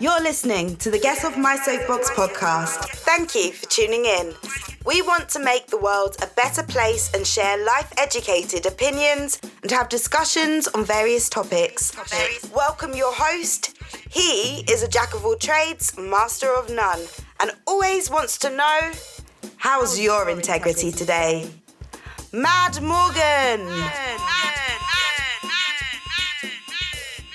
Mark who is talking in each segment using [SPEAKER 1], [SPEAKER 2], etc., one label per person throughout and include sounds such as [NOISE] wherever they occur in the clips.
[SPEAKER 1] You're listening to the Get Off My Soapbox podcast. Thank you for tuning in. We want to make the world a better place and share life educated opinions and have discussions on various topics. Welcome your host. He is a jack of all trades, master of none, and always wants to know how's your integrity today? Mad Morgan!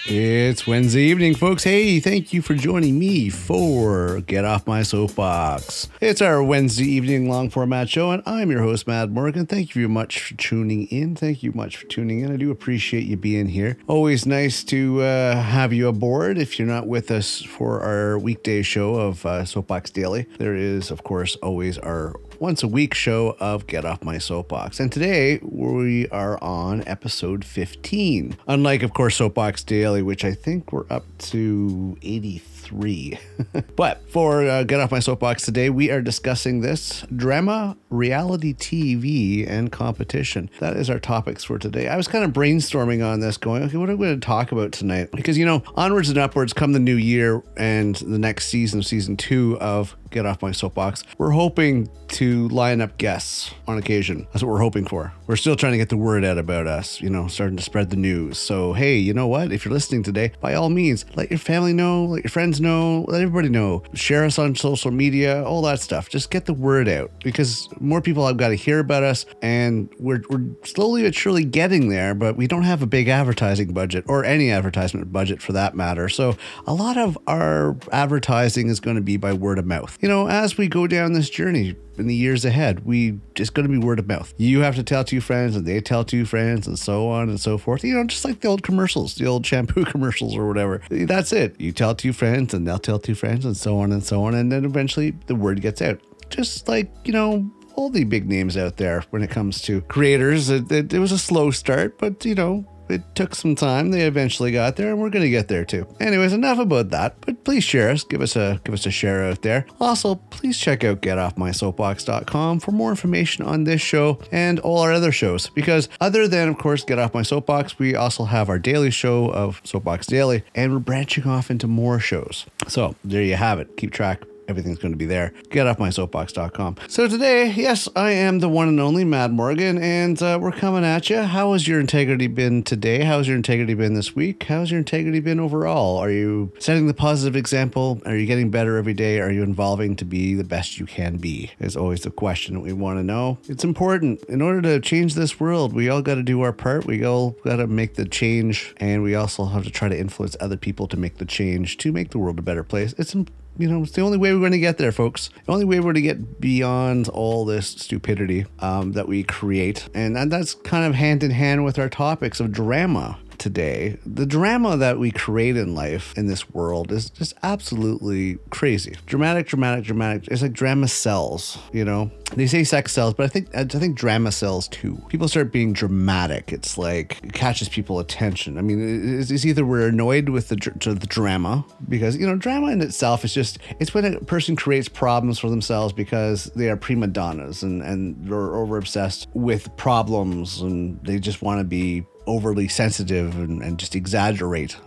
[SPEAKER 2] It's Wednesday evening, folks. Hey, thank you for joining me for Get Off My Soapbox. It's our Wednesday evening long format show, and I'm your host, Matt Morgan. Thank you very much for tuning in. Thank you much for tuning in. I do appreciate you being here. Always nice to uh, have you aboard. If you're not with us for our weekday show of uh, Soapbox Daily, there is, of course, always our once a week show of Get Off My Soapbox. And today we are on episode 15. Unlike, of course, Soapbox Daily, which I think we're up to 83. [LAUGHS] but for uh, Get Off My Soapbox today, we are discussing this drama, reality TV, and competition. That is our topics for today. I was kind of brainstorming on this, going, okay, what are we going to talk about tonight? Because, you know, onwards and upwards come the new year and the next season, season two of Get Off My Soapbox. We're hoping to line up guests on occasion. That's what we're hoping for. We're still trying to get the word out about us, you know, starting to spread the news. So, hey, you know what? If you're listening today, by all means, let your family know, let your friends know, let everybody know. Share us on social media, all that stuff. Just get the word out because more people have got to hear about us and we're, we're slowly but surely getting there, but we don't have a big advertising budget or any advertisement budget for that matter. So, a lot of our advertising is going to be by word of mouth you know, as we go down this journey in the years ahead, we just going to be word of mouth. You have to tell two friends, and they tell two friends, and so on and so forth. You know, just like the old commercials, the old shampoo [LAUGHS] commercials or whatever. That's it. You tell two friends, and they'll tell two friends, and so on and so on, and then eventually the word gets out. Just like you know, all the big names out there when it comes to creators. It, it, it, was a slow start, but you know, it took some time. They eventually got there, and we're going to get there too. Anyways, enough about that. But please share us. Give us a give us a share out there. Also, please check out GetOffMySoapbox.com for more information on this show and all our other shows. Because other than, of course, Get Off My Soapbox, we also have our daily show of Soapbox Daily, and we're branching off into more shows. So there you have it. Keep track everything's going to be there. Get off my soapbox.com. So today, yes, I am the one and only Mad Morgan, and uh, we're coming at you. How has your integrity been today? How's your integrity been this week? How's your integrity been overall? Are you setting the positive example? Are you getting better every day? Are you evolving to be the best you can be? Is always the question that we want to know. It's important. In order to change this world, we all got to do our part. We all got to make the change, and we also have to try to influence other people to make the change to make the world a better place. It's you know, it's the only way we're going to get there, folks. The only way we're going to get beyond all this stupidity um, that we create. And, and that's kind of hand in hand with our topics of drama today, the drama that we create in life in this world is just absolutely crazy. Dramatic, dramatic, dramatic. It's like drama sells, you know? They say sex sells, but I think I think drama sells too. People start being dramatic. It's like it catches people attention. I mean, it's, it's either we're annoyed with the, the drama because you know drama in itself is just it's when a person creates problems for themselves because they are prima donnas and and they're over obsessed with problems and they just want to be overly sensitive and, and just exaggerate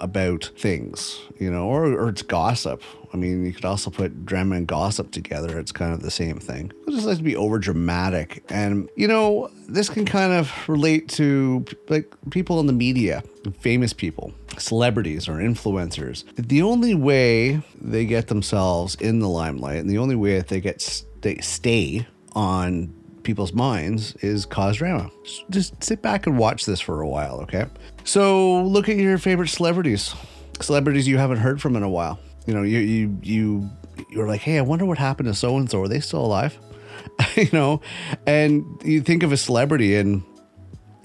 [SPEAKER 2] about things, you know, or, or it's gossip. I mean, you could also put drama and gossip together. It's kind of the same thing. It just like to be over dramatic. And, you know, this can kind of relate to like people in the media, famous people, celebrities or influencers. The only way they get themselves in the limelight and the only way that they get they stay on people's minds is cause drama. Just sit back and watch this for a while, okay? So look at your favorite celebrities, celebrities you haven't heard from in a while. You know, you you you you're like, hey, I wonder what happened to so and so. Are they still alive? [LAUGHS] you know, and you think of a celebrity and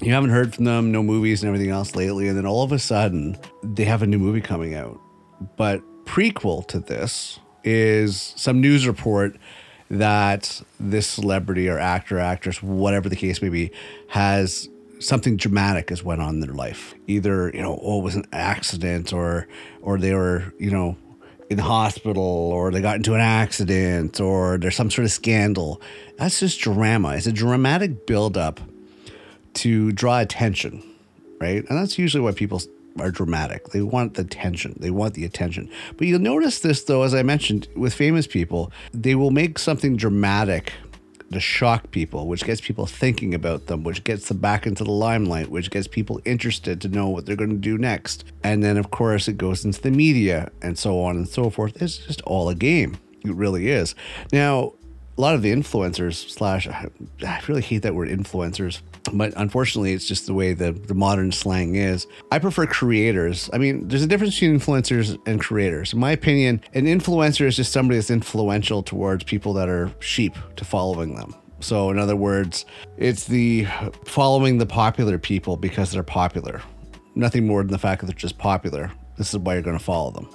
[SPEAKER 2] you haven't heard from them, no movies and everything else lately, and then all of a sudden they have a new movie coming out. But prequel to this is some news report that this celebrity or actor, actress, whatever the case may be, has something dramatic has went on in their life. Either, you know, oh, it was an accident or or they were, you know, in the hospital or they got into an accident or there's some sort of scandal. That's just drama. It's a dramatic buildup to draw attention, right? And that's usually what people are dramatic. They want the tension. They want the attention. But you'll notice this though, as I mentioned, with famous people, they will make something dramatic to shock people, which gets people thinking about them, which gets them back into the limelight, which gets people interested to know what they're going to do next. And then, of course, it goes into the media and so on and so forth. It's just all a game. It really is. Now, a lot of the influencers slash I really hate that word influencers, but unfortunately it's just the way the, the modern slang is. I prefer creators. I mean, there's a difference between influencers and creators. In my opinion, an influencer is just somebody that's influential towards people that are sheep to following them. So in other words, it's the following the popular people because they're popular. Nothing more than the fact that they're just popular. This is why you're going to follow them.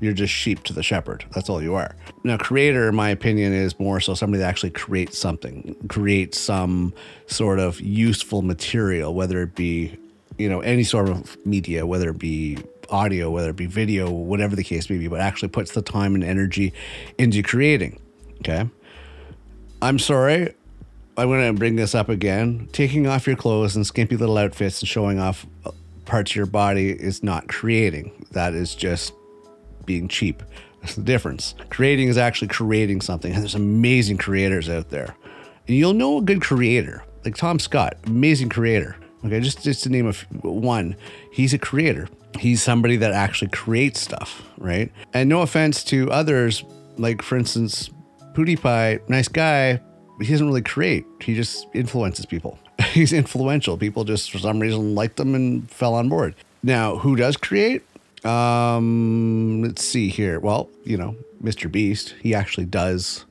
[SPEAKER 2] You're just sheep to the shepherd. That's all you are. Now, creator, in my opinion, is more so somebody that actually creates something, creates some sort of useful material, whether it be, you know, any sort of media, whether it be audio, whether it be video, whatever the case may be, but actually puts the time and energy into creating. Okay. I'm sorry. I'm going to bring this up again. Taking off your clothes and skimpy little outfits and showing off uh, parts of your body is not creating. That is just being cheap. That's the difference. Creating is actually creating something, and there's amazing creators out there. And you'll know a good creator, like Tom Scott, amazing creator. Okay, just just to name a f- one, he's a creator. He's somebody that actually creates stuff, right? And no offense to others, like for instance, PewDiePie, nice guy, he doesn't really create. He just influences people. [LAUGHS] He's influential. People just for some reason liked him and fell on board. Now, who does create? Um, let's see here. Well, you know, Mr. Beast, he actually does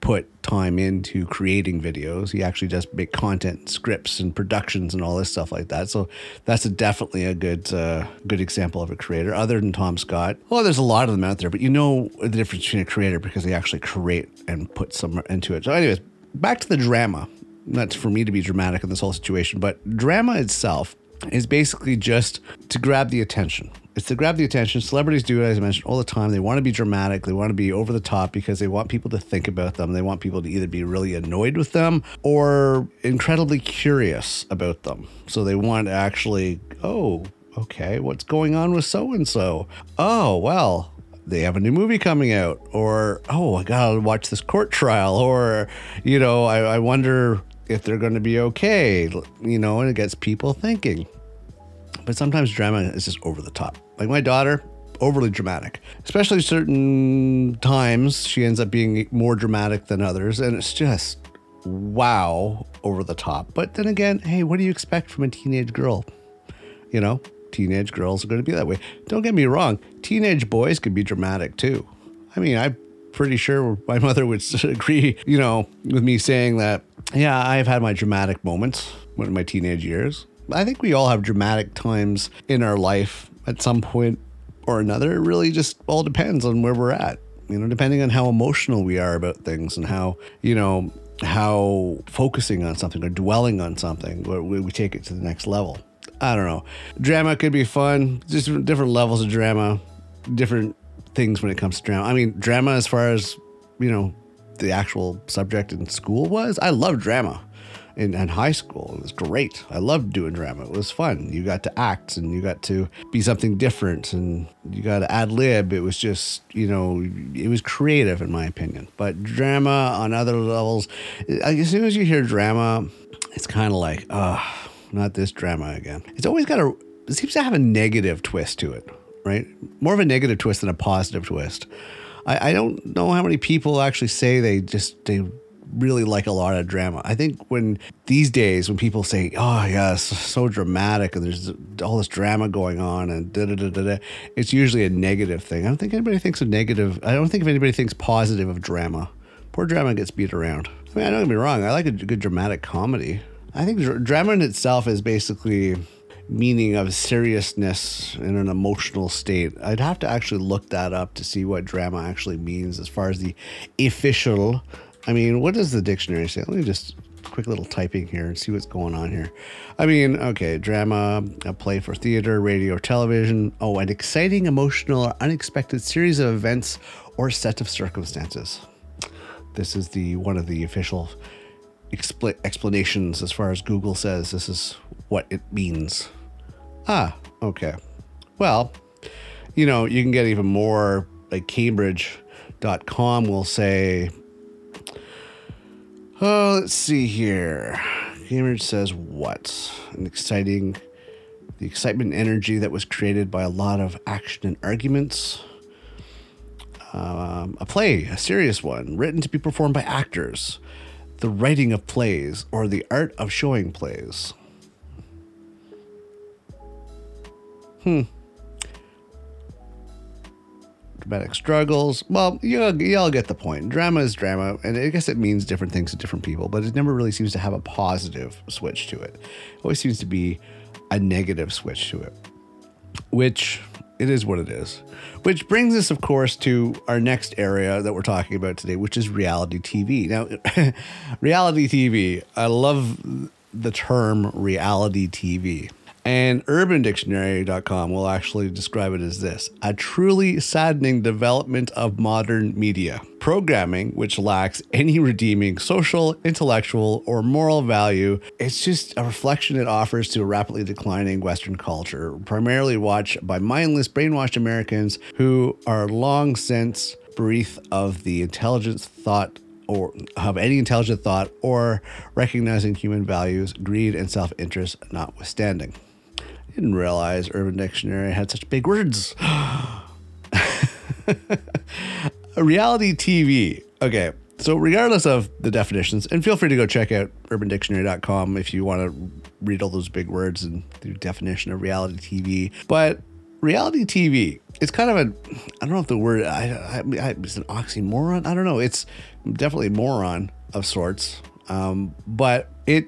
[SPEAKER 2] put time into creating videos. He actually does make content, scripts, and productions, and all this stuff like that. So that's a, definitely a good, uh, good example of a creator. Other than Tom Scott, well, there's a lot of them out there, but you know the difference between a creator because they actually create and put some into it. So, anyways, back to the drama. Not for me to be dramatic in this whole situation, but drama itself is basically just to grab the attention. It's to grab the attention. Celebrities do it, as I mentioned, all the time. They want to be dramatic. They want to be over the top because they want people to think about them. They want people to either be really annoyed with them or incredibly curious about them. So they want to actually, oh, okay, what's going on with so and so? Oh, well, they have a new movie coming out, or oh, I gotta watch this court trial, or you know, I, I wonder if they're going to be okay, you know, and it gets people thinking. But sometimes drama is just over the top. Like my daughter, overly dramatic, especially certain times she ends up being more dramatic than others, and it's just wow over the top. But then again, hey, what do you expect from a teenage girl? You know, teenage girls are going to be that way. Don't get me wrong, teenage boys can be dramatic too. I mean, I'm pretty sure my [LAUGHS] mother would agree, you know, with me saying that, yeah, I've had my dramatic moments in my teenage years. I think we all have dramatic times in our life at some point or another. It really just all depends on where we're at, you know, depending on how emotional we are about things and how, you know, how focusing on something or dwelling on something, where we take it to the next level. I don't know. Drama could be fun, just different levels of drama, different things when it comes to drama. I mean, drama as far as, you know, the actual subject in school was, I love drama in, in high school. It was great. I loved doing drama. It was fun. You got to act and you got to be something different and you got to ad lib. It was just, you know, it was creative in my opinion. But drama on other levels, as soon as you hear drama, it's kind of like, ah, not this drama again. It's always got a, it seems to have a negative twist to it, right? More of a negative twist than a positive twist. I, I don't know how many people actually say they just, they really like a lot of drama. I think when these days, when people say, "Oh, yeah, it's so dramatic," and there's all this drama going on, and da da da da da, it's usually a negative thing. I don't think anybody thinks of negative. I don't think if anybody thinks positive of drama. Poor drama gets beat around. I mean, I don't get me wrong. I like a good dramatic comedy. I think dr- drama in itself is basically meaning of seriousness in an emotional state. I'd have to actually look that up to see what drama actually means as far as the official I mean, what does the dictionary say? Let me just quick little typing here and see what's going on here. I mean, okay, drama, a play for theater, radio, or television. Oh, an exciting, emotional, or unexpected series of events or set of circumstances. This is the one of the official expl- explanations as far as Google says. This is what it means. Ah, okay. Well, you know, you can get even more like Cambridge.com will say, oh, let's see here. Cambridge says what? An exciting, the excitement and energy that was created by a lot of action and arguments. Um, a play, a serious one, written to be performed by actors. The writing of plays or the art of showing plays. Hmm. Dramatic struggles. Well, you you all get the point. Drama is drama, and I guess it means different things to different people, but it never really seems to have a positive switch to it. It always seems to be a negative switch to it, which it is what it is. Which brings us, of course, to our next area that we're talking about today, which is reality TV. Now, [LAUGHS] reality TV, I love the term reality TV. And UrbanDictionary.com will actually describe it as this a truly saddening development of modern media. Programming which lacks any redeeming social, intellectual, or moral value. It's just a reflection it offers to a rapidly declining Western culture, primarily watched by mindless, brainwashed Americans who are long since breathed of the intelligence, thought, or have any intelligent thought or recognizing human values, greed, and self interest notwithstanding didn't realize Urban Dictionary had such big words. [LAUGHS] reality TV. Okay. So, regardless of the definitions, and feel free to go check out urbandictionary.com if you want to read all those big words and the definition of reality TV. But reality TV, it's kind of a, I don't know if the word, I, I, I it's an oxymoron. I don't know. It's definitely moron of sorts. Um, but it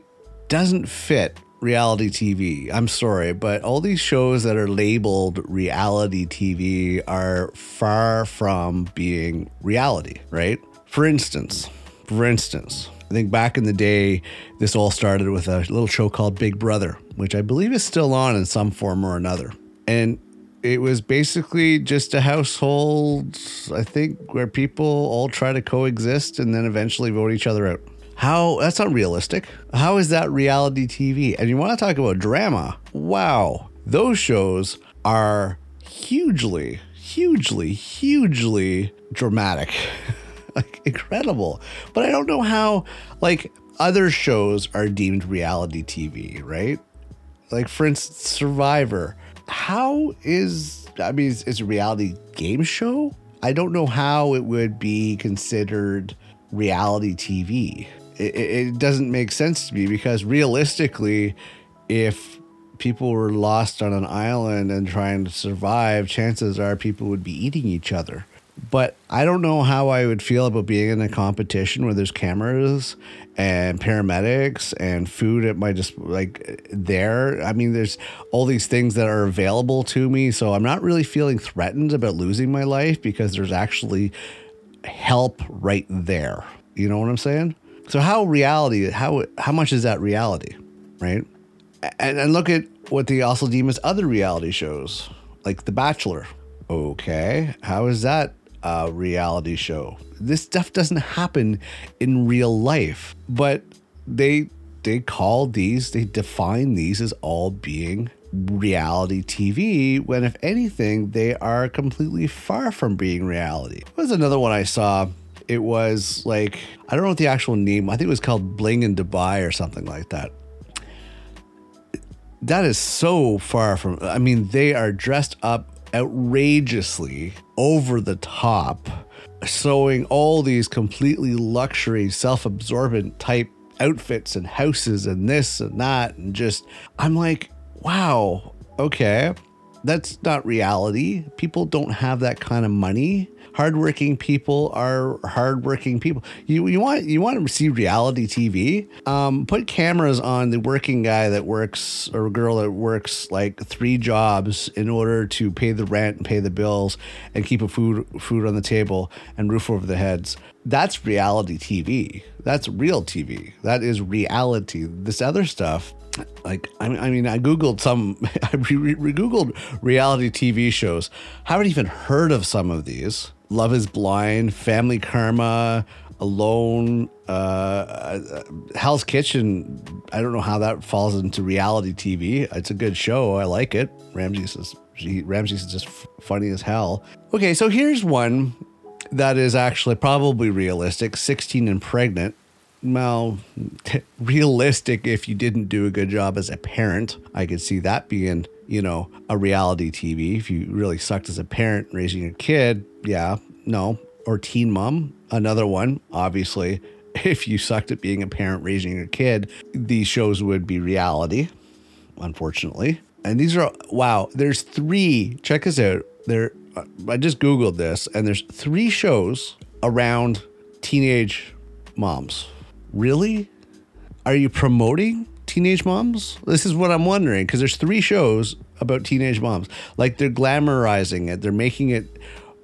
[SPEAKER 2] doesn't fit reality TV. I'm sorry, but all these shows that are labeled reality TV are far from being reality, right? For instance, for instance, I think back in the day, this all started with a little show called Big Brother, which I believe is still on in some form or another. And it was basically just a household, I think, where people all try to coexist and then eventually vote each other out. How that's not realistic. How is that reality TV? And you want to talk about drama? Wow. Those shows are hugely, hugely, hugely dramatic. [LAUGHS] like incredible. But I don't know how like other shows are deemed reality TV, right? Like for instance, Survivor. How is I mean it's a reality game show? I don't know how it would be considered reality TV it, it doesn't make sense to me because realistically, if people were lost on an island and trying to survive, chances are people would be eating each other. But I don't know how I would feel about being in a competition where there's cameras and paramedics and food at my just like there. I mean, there's all these things that are available to me. So I'm not really feeling threatened about losing my life because there's actually help right there. You know what I'm saying? So how reality? How how much is that reality, right? And and look at what they also deem as other reality shows, like The Bachelor. Okay, how is that a reality show? This stuff doesn't happen in real life, but they they call these, they define these as all being reality TV when if anything they are completely far from being reality. There's another one I saw it was like I don't know what the actual name. I think it was called Bling in Dubai or something like that. That is so far from. I mean, they are dressed up outrageously over the top, sewing all these completely luxury, self-absorbent type outfits and houses and this and that, and just I'm like, wow, okay, that's not reality. People don't have that kind of money hardworking people are hardworking people. You you want you want to see reality TV? Um, put cameras on the working guy that works or girl that works like three jobs in order to pay the rent and pay the bills and keep a food food on the table and roof over the heads. That's reality TV. That's real TV. That is reality. This other stuff like I, mean, I mean i googled some [LAUGHS] i re- re- googled reality tv shows haven't even heard of some of these Love is Blind, Family Karma, Alone, uh, uh, Hell's Kitchen. I don't know how that falls into reality TV. It's a good show. I like it. Ramsay's is she, is just funny as hell. Okay, so here's one that is actually probably realistic. 16 and pregnant. Well, t- [LAUGHS] realistic if you didn't do a good job as a parent. I could see that being, you know, a reality TV. If you really sucked as a parent raising a kid, yeah, no. Or teen mom, another one, obviously. [LAUGHS] If you sucked at being a parent raising a kid, these shows would be reality, unfortunately. And these are, wow, there's three, check this out. There, I just Googled this, and there's three shows around teenage moms. Really? Are you promoting teenage moms? This is what I'm wondering because there's three shows about teenage moms. Like they're glamorizing it, they're making it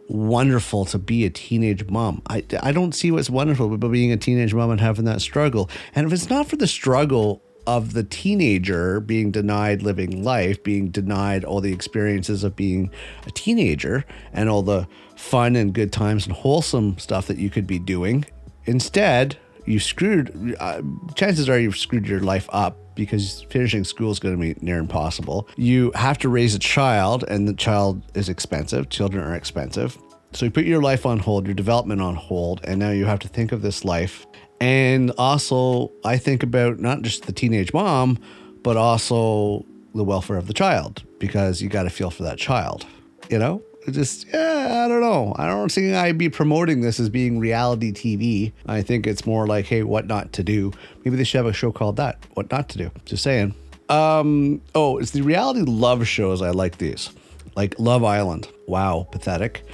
[SPEAKER 2] wonderful to be a teenage mom. I, I don't see what's wonderful about being a teenage mom and having that struggle. And if it's not for the struggle of the teenager being denied living life, being denied all the experiences of being a teenager and all the fun and good times and wholesome stuff that you could be doing, instead, you screwed, uh, chances are you've screwed your life up because finishing school is going to be near impossible. You have to raise a child, and the child is expensive. Children are expensive. So you put your life on hold, your development on hold, and now you have to think of this life. And also, I think about not just the teenage mom, but also the welfare of the child because you got to feel for that child, you know? Just yeah, I don't know. I don't think I'd be promoting this as being reality TV. I think it's more like, hey, what not to do. Maybe they should have a show called that. What not to do. Just saying. Um. Oh, it's the reality love shows. I like these, like Love Island. Wow, pathetic.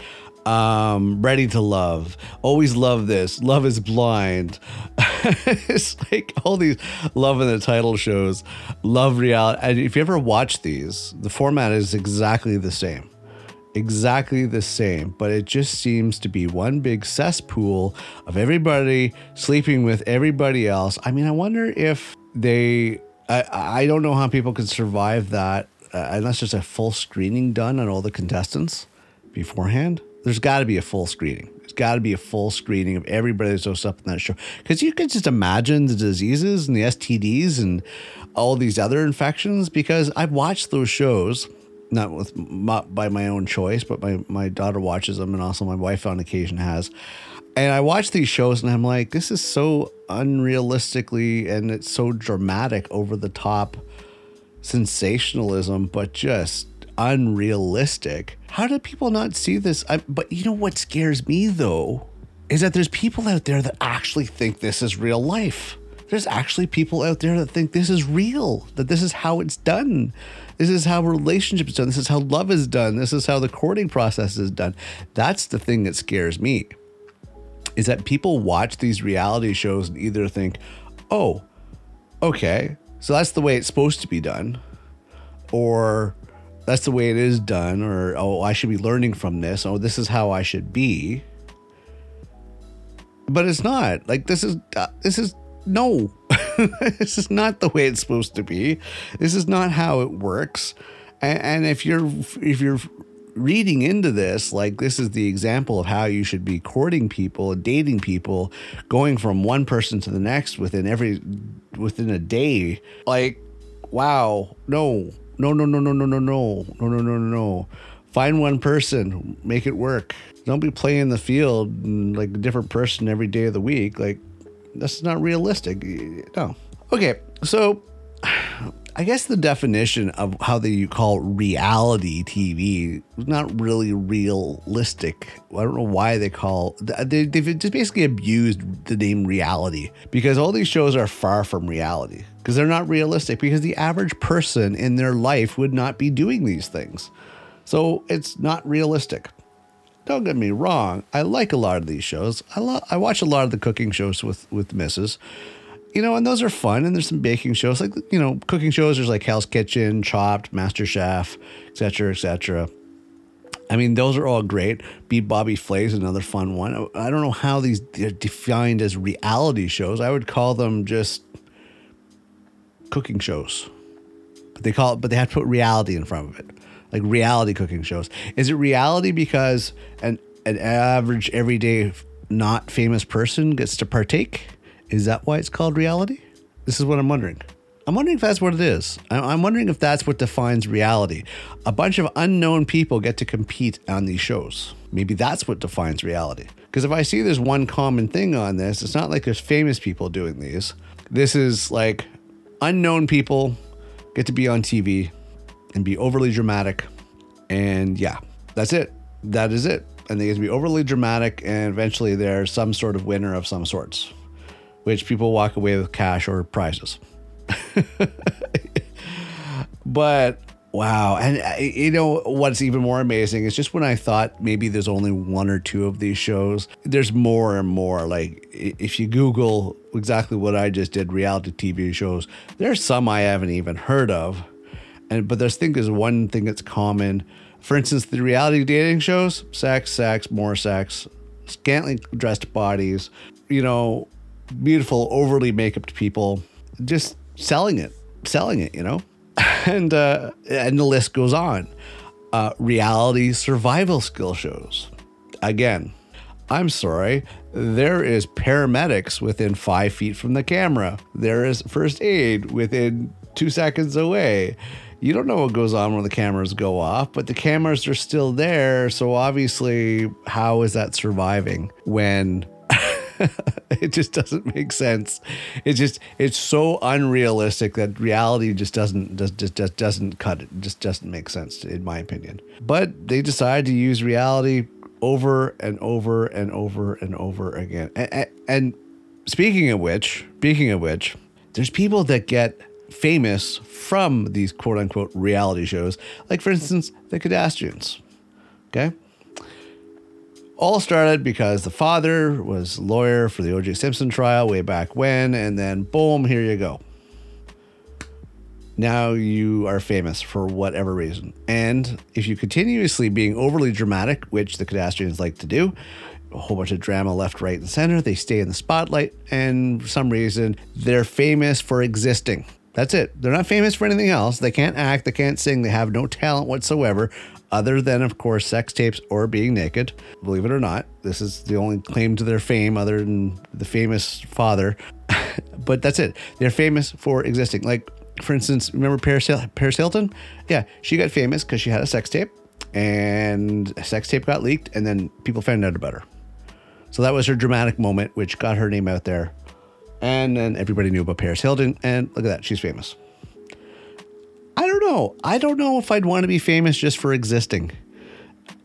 [SPEAKER 2] Um, Ready to Love. Always love this. Love is Blind. [LAUGHS] it's like all these love in the title shows. Love reality. And if you ever watch these, the format is exactly the same exactly the same, but it just seems to be one big cesspool of everybody sleeping with everybody else. I mean, I wonder if they, I, I don't know how people could survive that uh, unless there's a full screening done on all the contestants beforehand. There's got to be a full screening. There's got to be a full screening of everybody that's up in that show. Because you could just imagine the diseases and the STDs and all these other infections. Because I've watched those shows not with by my own choice, but my my daughter watches them, and also my wife on occasion has. And I watch these shows, and I'm like, this is so unrealistically, and it's so dramatic, over the top sensationalism, but just unrealistic. How do people not see this? I, but you know what scares me though is that there's people out there that actually think this is real life. There's actually people out there that think this is real, that this is how it's done. This is how relationships done. This is how love is done. This is how the courting process is done. That's the thing that scares me. Is that people watch these reality shows and either think, "Oh, okay, so that's the way it's supposed to be done," or that's the way it is done, or "Oh, I should be learning from this." Oh, this is how I should be. But it's not. Like this is uh, this is no. [LAUGHS] this is not the way it's supposed to be. This is not how it works. And, and if you're if you're reading into this like this is the example of how you should be courting people dating people going from one person to the next within every within a day. Like wow. No no no no no no no. No no no no no. Find one person. Make it work. Don't be playing the field like a different person every day of the week. Like that's not realistic. No. Okay, so I guess the definition of how they you call reality TV is not really realistic. I don't know why they call they, they've just basically abused the name reality because all these shows are far from reality because they're not realistic because the average person in their life would not be doing these things. So it's not realistic don't get me wrong. I like a lot of these shows. I lo- I watch a lot of the cooking shows with with Mrs. You know, and those are fun. And there's some baking shows, like you know, cooking shows. There's like Hell's Kitchen, Chopped, Master Chef, etc., etc. I mean, those are all great. Beat Bobby Flay is another fun one. I don't know how these are defined as reality shows. I would call them just cooking shows. But they call it, but they have to put reality in front of it like reality cooking shows. Is it reality because an an average everyday not famous person gets to partake? Is that why it's called reality? This is what I'm wondering. I'm wondering if that's what it is. I'm wondering if that's what defines reality. A bunch of unknown people get to compete on these shows. Maybe that's what defines reality. Because if I see there's one common thing on this, it's not like there's famous people doing these. This is like unknown people get to be on TV and be overly dramatic. And yeah, that's it. That is it. And they get to be overly dramatic, and eventually there's some sort of winner of some sorts, which people walk away with cash or prizes. [LAUGHS] but wow. And uh, you know what's even more amazing is just when I thought maybe there's only one or two of these shows, there's more and more. Like if you Google exactly what I just did, reality TV shows, there's some I haven't even heard of. And but there's think there's one thing that's common. For instance, the reality dating shows, sex, sex, more sex, scantily dressed bodies, you know, beautiful, overly makeuped people, just selling it, selling it, you know, [LAUGHS] and uh, and the list goes on. Uh, reality survival skill shows. Again, I'm sorry, there is paramedics within five feet from the camera. There is first aid within two seconds away. You don't know what goes on when the cameras go off, but the cameras are still there. So obviously, how is that surviving when [LAUGHS] it just doesn't make sense. It's just it's so unrealistic that reality just doesn't just just, just doesn't cut it. Just doesn't make sense in my opinion. But they decide to use reality over and over and over and over again. And, and, and speaking of which, speaking of which, there's people that get famous from these quote unquote reality shows, like for instance, the Kardashians. Okay all started because the father was lawyer for the O.J. Simpson trial way back when, and then boom, here you go. Now you are famous for whatever reason. And if you continuously being overly dramatic, which the Kardashians like to do, a whole bunch of drama left, right, and center, they stay in the spotlight, and for some reason, they're famous for existing. That's it. They're not famous for anything else. They can't act, they can't sing, they have no talent whatsoever other than, of course, sex tapes or being naked. Believe it or not, this is the only claim to their fame other than the famous father. [LAUGHS] but that's it. They're famous for existing. Like, for instance, remember Paris, Paris Hilton? Yeah, she got famous because she had a sex tape and a sex tape got leaked and then people found out about her. So that was her dramatic moment, which got her name out there. And then everybody knew about Paris Hilton. And look at that, she's famous. I don't know. I don't know if I'd want to be famous just for existing.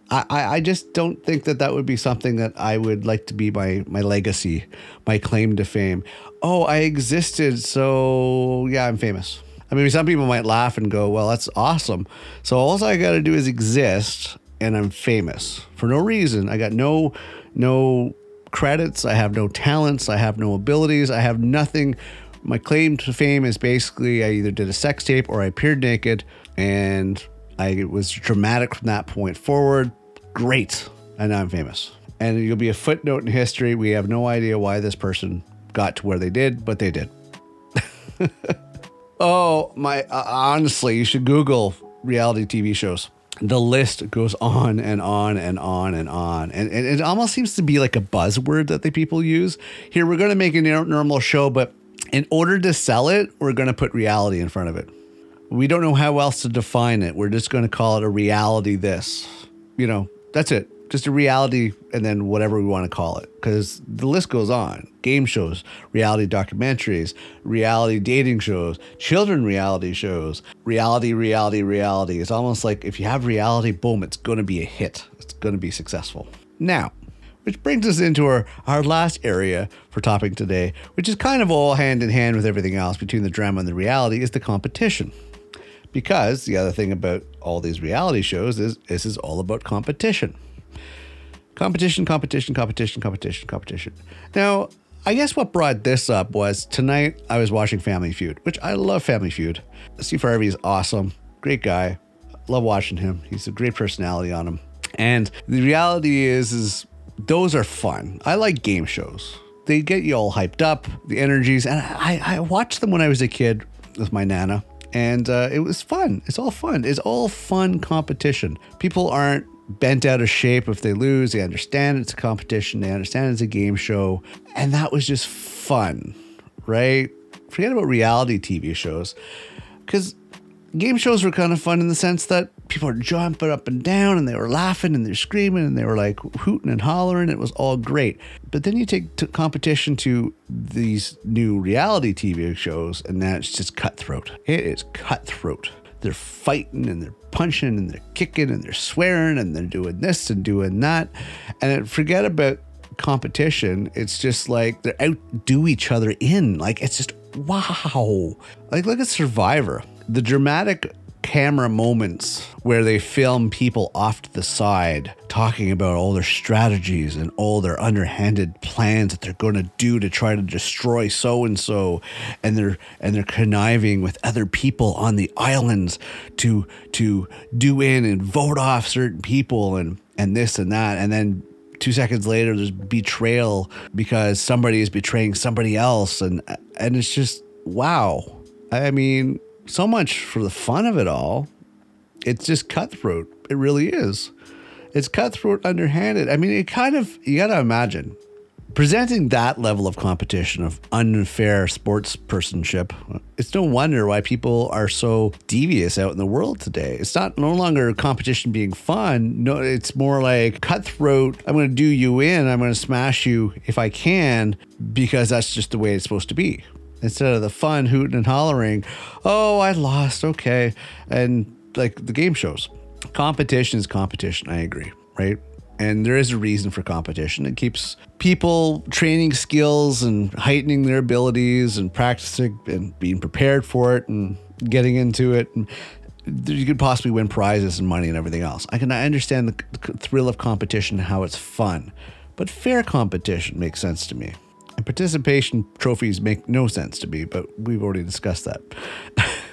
[SPEAKER 2] I, I, I just don't think that that would be something that I would like to be my my legacy, my claim to fame. Oh, I existed, so yeah, I'm famous. I mean, some people might laugh and go, "Well, that's awesome." So all I got to do is exist, and I'm famous for no reason. I got no no credits. I have no talents. I have no abilities. I have nothing my claim to fame is basically I either did a sex tape or I appeared naked, and I was dramatic from that point forward. Great, and now I'm famous. And you'll be a footnote in history. We have no idea why this person got to where they did, but they did. [LAUGHS] oh my! Uh, honestly, you should Google reality TV shows the list goes on and on and on and on. And, and, it almost seems to be like a buzzword that the people use. Here, we're going to make a normal show, but in order to sell it, we're going to put reality in front of it. We don't know how else to define it. We're just going to call it a reality this. You know, that's it. Just a reality and then whatever we want to call it. Because the list goes on game shows, reality documentaries, reality dating shows, children reality shows, reality, reality, reality. It's almost like if you have reality, boom, it's going to be a hit. It's going to be successful. Now, which brings us into our, our last area for topic today, which is kind of all hand in hand with everything else between the drama and the reality, is the competition. Because the other thing about all these reality shows is this is all about competition. Competition, competition, competition, competition, competition. Now, I guess what brought this up was tonight I was watching Family Feud, which I love Family Feud. Steve Harvey is awesome, great guy. Love watching him. He's a great personality on him. And the reality is, is those are fun. I like game shows. They get you all hyped up, the energies, and I, I watched them when I was a kid with my nana, and uh, it was fun. It's all fun. It's all fun competition. People aren't bent out of shape if they lose. They understand it's a competition, they understand it's a game show. And that was just fun, right? Forget about reality TV shows because game shows were kind of fun in the sense that people are jumping up and down and they were laughing and they're screaming and they were like hooting and hollering. It was all great. But then you take t- competition to these new reality TV shows and that's just cutthroat. It is cutthroat. They're fighting and they're punching and they're kicking and they're swearing and they're doing this and doing that. And forget about competition. It's just like they outdo each other in. Like it's just wow. Like look at Survivor. The dramatic camera moments where they film people off to the side talking about all their strategies and all their underhanded plans that they're going to do to try to destroy so and so and they're and they're conniving with other people on the islands to to do in and vote off certain people and and this and that. And then two seconds later there's betrayal because somebody is betraying somebody else. And and it's just wow. I mean so much for the fun of it all. It's just cutthroat. It really is. It's cutthroat, underhanded. I mean, it kind of, you got to imagine presenting that level of competition of unfair sports personship. It's no wonder why people are so devious out in the world today. It's not no longer competition being fun. No, it's more like cutthroat. I'm going to do you in. I'm going to smash you if I can because that's just the way it's supposed to be instead of the fun hooting and hollering, oh, I lost, okay. And like the game shows, competition is competition. I agree, right? And there is a reason for competition. It keeps people training skills and heightening their abilities and practicing and being prepared for it and getting into it. And you could possibly win prizes and money and everything else. I can understand the thrill of competition and how it's fun, but fair competition makes sense to me. And participation trophies make no sense to me, but we've already discussed that.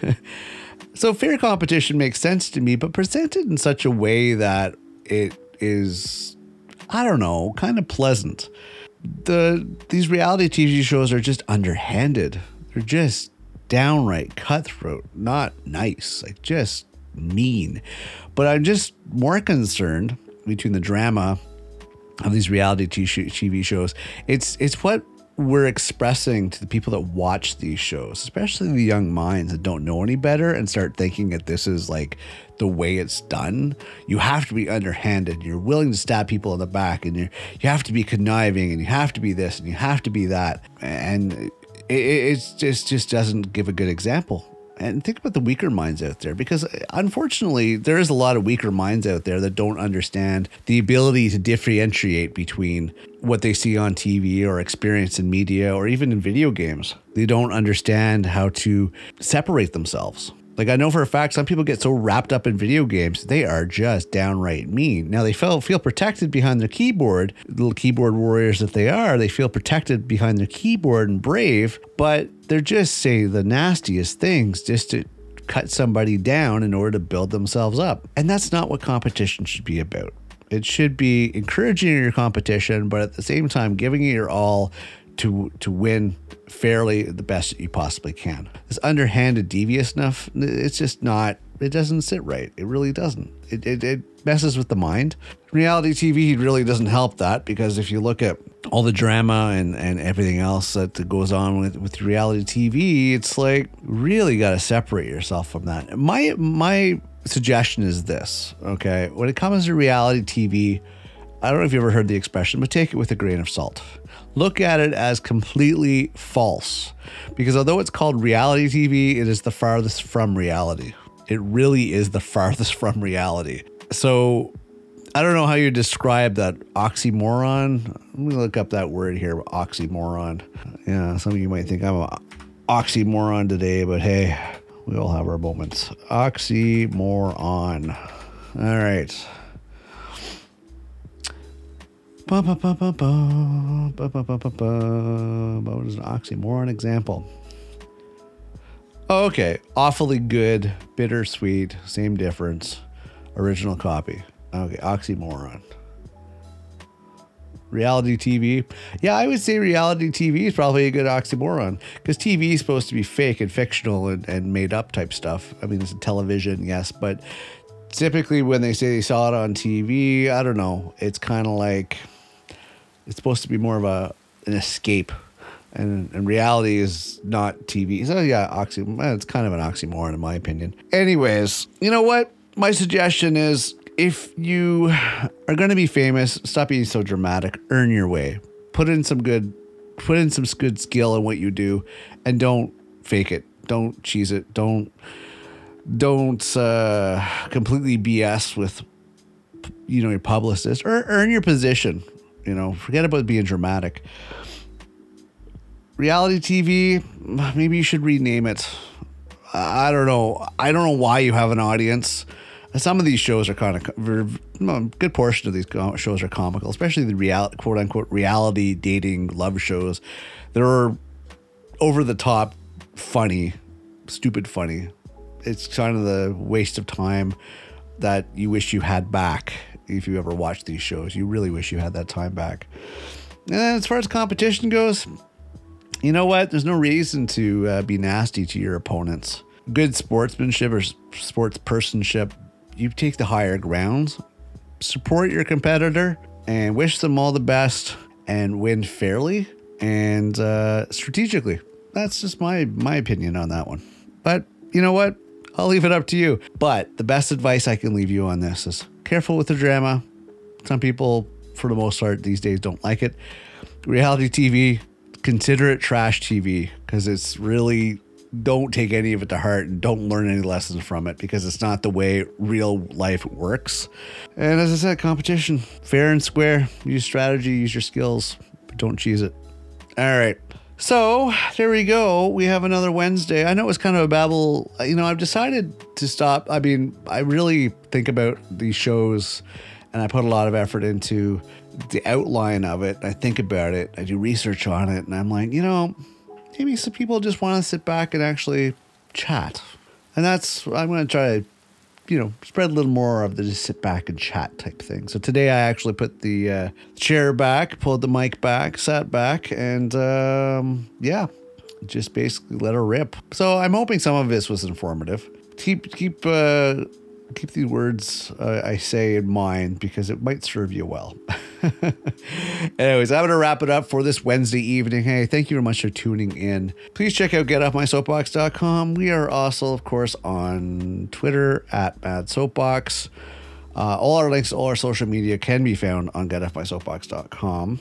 [SPEAKER 2] [LAUGHS] so fair competition makes sense to me, but presented in such a way that it is, I don't know, kind of pleasant. The these reality TV shows are just underhanded. They're just downright cutthroat, not nice, like just mean. But I'm just more concerned between the drama of these reality TV shows. It's it's what we're expressing to the people that watch these shows, especially the young minds that don't know any better and start thinking that this is like the way it's done. You have to be underhanded. You're willing to stab people in the back, and you you have to be conniving, and you have to be this, and you have to be that, and it, it just just doesn't give a good example and think about the weaker minds out there because uh, unfortunately there is a lot of weaker minds out there that don't understand the ability to differentiate between what they see on TV or experience in media or even in video games. They don't understand how to separate themselves. Like I know for a fact, some people get so wrapped up in video games, they are just downright mean. Now they feel feel protected behind their keyboard, little keyboard warriors that they are. They feel protected behind their keyboard and brave, but they're just say the nastiest things just to cut somebody down in order to build themselves up. And that's not what competition should be about. It should be encouraging your competition, but at the same time giving it your all to to win fairly the best that you possibly can. This underhanded, devious stuff, it's just not. It doesn't sit right. It really doesn't. It, it, it messes with the mind. Reality TV really doesn't help that because if you look at all the drama and, and everything else that goes on with, with reality TV, it's like really got to separate yourself from that. My my suggestion is this, okay? When it comes to reality TV, I don't know if you ever heard the expression, but take it with a grain of salt look at it as completely false. Because although it's called reality TV, it is the farthest from reality. It really is the [LAUGHS] farthest from reality. So I don't know how you describe that oxymoron. Let me look up that word here oxymoron. Yeah, some of you might think I'm an oxymoron today, but hey, we all have our moments. Oxymoron. All right. What is an oxymoron example? Okay. Awfully good, bittersweet, same difference. Original copy. Okay, oxymoron. Reality TV. Yeah, I would say reality TV is probably a good oxymoron because TV is supposed to be fake and fictional and, and made up type stuff. I mean, it's television, yes, but typically when they say they saw it on TV, I don't know. It's kind of like it's supposed to be more of a an escape, and, and reality is not TV. So yeah, oxy. It's kind of an oxymoron in my opinion. Anyways, you know what? My suggestion is if you are going to be famous, stop being so dramatic. Earn your way. Put in some good, put in some good skill in what you do, and don't fake it. Don't cheese it. Don't don't uh, completely BS with you know your publicist or earn your position. You know, forget about being dramatic. Reality TV, maybe you should rename it. I don't know. I don't know why you have an audience. Some of these shows are kind of a good portion of these shows are comical, especially the real quote unquote reality dating love shows. They're over the top, funny, stupid funny it's kind of the waste of time that you wish you had back if you ever watch these shows. You really wish you had that time back. And as far as competition goes, you know what? There's no reason to uh, be nasty to your opponents. Good sportsmanship or sports personship, you take the higher ground, support your competitor, and wish them all the best and win fairly and uh, strategically. That's just my my opinion on that one. But you know what? I'll leave it up to you. But the best advice I can leave you on this is careful with the drama. Some people, for the most part, these days don't like it. Reality TV, consider it trash TV because it's really don't take any of it to heart and don't learn any lessons from it because it's not the way real life works. And as I said, competition, fair and square. Use strategy, use your skills, but don't cheese it. All right. So there we go. We have another Wednesday. I know it was kind of a babble. You know, I've decided to stop. I mean, I really think about these shows and I put a lot of effort into the outline of it. I think about it, I do research on it, and I'm like, you know, maybe some people just want to sit back and actually chat. And that's, I'm going to try to you know, spread a little more of the just sit back and chat type thing. So today I actually put the uh, chair back, pulled the mic back, sat back, and um, yeah, just basically let her rip. So I'm hoping some of this was informative. Keep keep uh, keep these words uh, I say in mind because it might serve you well. [LAUGHS] Anyways, I'm going to wrap it up for this Wednesday evening. Hey, thank you very much for tuning in. Please check out getoffmysoapbox.com. We are also, of course, on Twitter at Mad Soapbox. Uh, all our links, all our social media can be found on getoffmysoapbox.com.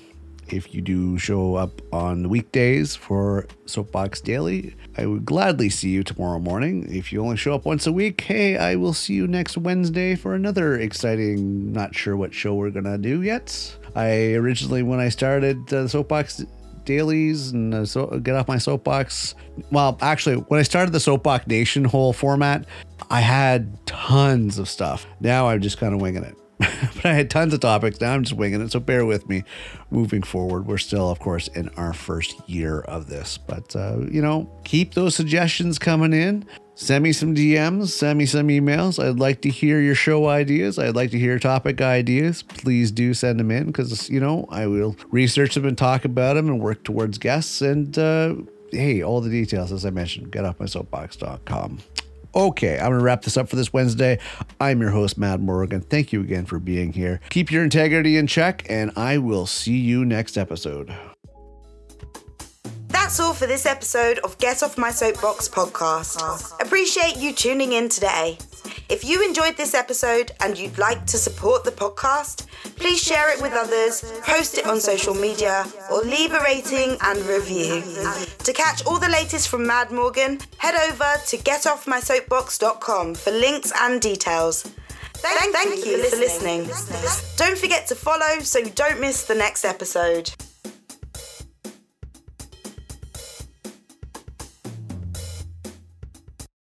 [SPEAKER 2] If you do show up on the weekdays for Soapbox Daily, I would gladly see you tomorrow morning. If you only show up once a week, hey, I will see you next Wednesday for another exciting, not sure what show we're going to do yet. I originally, when I started uh, Soapbox dailies and uh, so get off my soapbox. Well, actually, when I started the Soapbox Nation whole format, I had tons of stuff. Now I'm just kind of winging it. [LAUGHS] but I had tons of topics. Now I'm just winging it. So bear with me moving forward. We're still, of course, in our first year of this. But, uh, you know, keep those suggestions coming in. Send me some DMs, send me some emails. I'd like to hear your show ideas. I'd like to hear topic ideas. Please do send them in because, you know, I will research them and talk about them and work towards guests. And, uh, hey, all the details, as I mentioned, getoffmysoapbox.com. Okay, I'm going to wrap this up for this Wednesday. I'm your host, Matt Morgan. Thank you again for being here. Keep your integrity in check, and I will see you next episode.
[SPEAKER 1] That's all for this episode of Get Off My Soapbox podcast. Appreciate you tuning in today. If you enjoyed this episode and you'd like to support the podcast, please share it with others, post it on social media, or leave a rating and review. To catch all the latest from Mad Morgan, head over to getoffmysoapbox.com for links and details. Thank, thank, you for listening. Don't forget to follow so you don't miss the next episode.